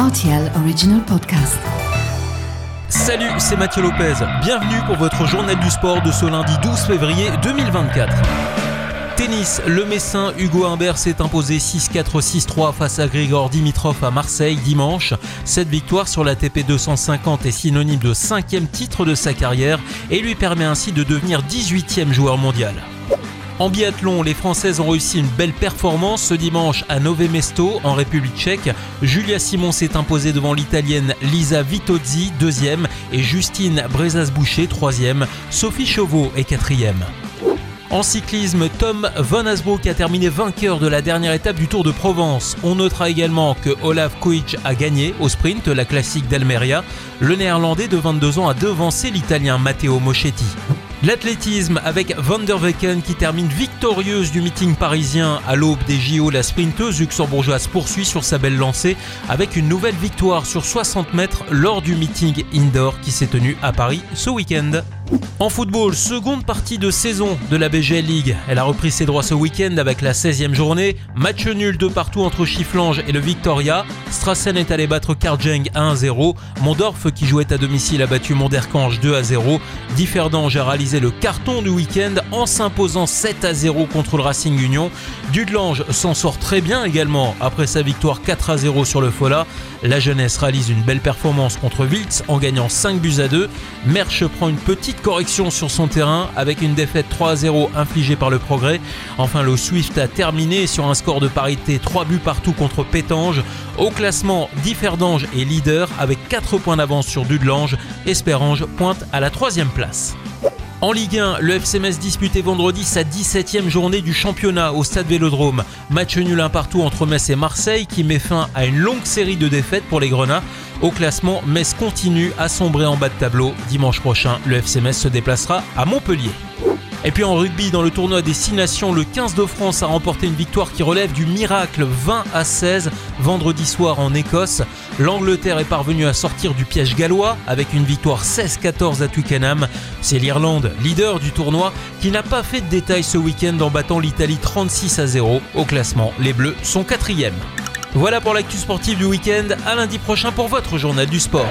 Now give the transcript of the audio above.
RTL Original Podcast. Salut, c'est Mathieu Lopez. Bienvenue pour votre journal du sport de ce lundi 12 février 2024. Tennis, le Messin Hugo Humbert s'est imposé 6-4-6-3 face à Grigor Dimitrov à Marseille dimanche. Cette victoire sur la TP 250 est synonyme de cinquième titre de sa carrière et lui permet ainsi de devenir 18e joueur mondial. En biathlon, les Françaises ont réussi une belle performance ce dimanche à Nové Mesto, en République tchèque. Julia Simon s'est imposée devant l'Italienne Lisa Vitozzi, deuxième, et Justine Brezas-Boucher, troisième. Sophie Chauveau est quatrième. En cyclisme, Tom Van Asbroek a terminé vainqueur de la dernière étape du Tour de Provence. On notera également que Olaf Koic a gagné au sprint la classique d'Almeria. Le néerlandais de 22 ans a devancé l'italien Matteo Moschetti. L'athlétisme avec Van der Wecken qui termine victorieuse du meeting parisien à l'aube des JO. La sprinteuse luxembourgeoise poursuit sur sa belle lancée avec une nouvelle victoire sur 60 mètres lors du meeting indoor qui s'est tenu à Paris ce week-end. En football, seconde partie de saison de la BGL League. Elle a repris ses droits ce week-end avec la 16e journée. Match nul de partout entre Chifflange et le Victoria. Strassen est allé battre Karjeng 1-0. Mondorf, qui jouait à domicile, a battu Monderkange 2-0. Differdange a réalisé le carton du week-end en s'imposant 7-0 contre le Racing Union. Dudelange s'en sort très bien également après sa victoire 4-0 sur le Fola. La jeunesse réalise une belle performance contre Wiltz en gagnant 5 buts à 2. Merche prend une petite correction sur son terrain avec une défaite 3 0 infligée par le progrès. Enfin, le Swift a terminé sur un score de parité 3 buts partout contre Pétange. Au classement, Differdange est leader avec 4 points d'avance sur Dudelange. Espérange pointe à la troisième place. En Ligue 1, le FC Metz disputait vendredi sa 17e journée du championnat au stade Vélodrome. Match nul un partout entre Metz et Marseille qui met fin à une longue série de défaites pour les Grenats. Au classement, Metz continue à sombrer en bas de tableau. Dimanche prochain, le FC Metz se déplacera à Montpellier. Et puis en rugby, dans le tournoi des 6 nations, le 15 de France a remporté une victoire qui relève du miracle 20 à 16 vendredi soir en Écosse. L'Angleterre est parvenue à sortir du piège gallois avec une victoire 16-14 à Twickenham. C'est l'Irlande, leader du tournoi, qui n'a pas fait de détails ce week-end en battant l'Italie 36 à 0. Au classement, les Bleus sont quatrièmes. Voilà pour l'actu sportive du week-end. À lundi prochain pour votre journal du sport.